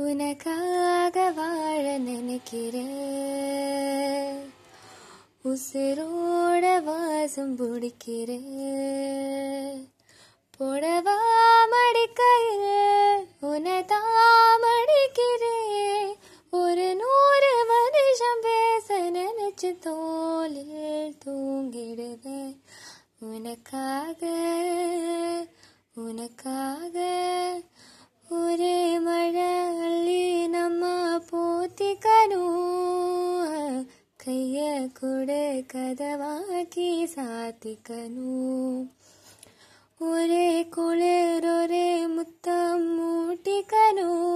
உனக்காக வாழ நினைக்கிறேன். உசிரோட வாசம் பிடிக்கிறேன். புடவா மடிக்கையில் உன தாமடிக்கிறேன் ஒரு நூறு வருஷம் பேச நினைச்சு தோலில் தூங்கிடுவேன். உனக்காக உனக்காக போத்திக்கணும் கைய கூட கதவாக்கி சாத்திக்கணும் ஒரே குளிர் ஒரே முத்தம் மூட்டிக்கணும்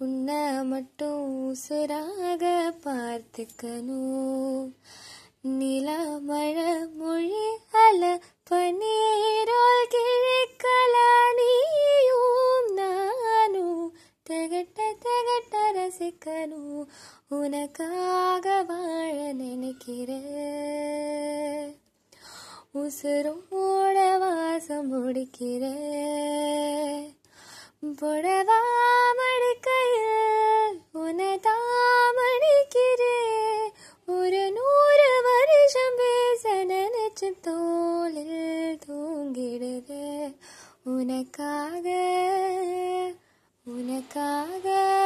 உன்னை மட்டும் உசுராக பார்த்துக்கணும் நில ரசிக்கணும் உனக்காக வாழ நினைக்கிறேன். உசுரோட வாசம் முடிக்கிறேன். புடவா மடிக்கையில் உன தாமடிக்கிறேன் ஒரு நூறு வருஷம் பேச நினைச்சு தோளில் தூங்கிடுறேன் உனக்காக உனக்காக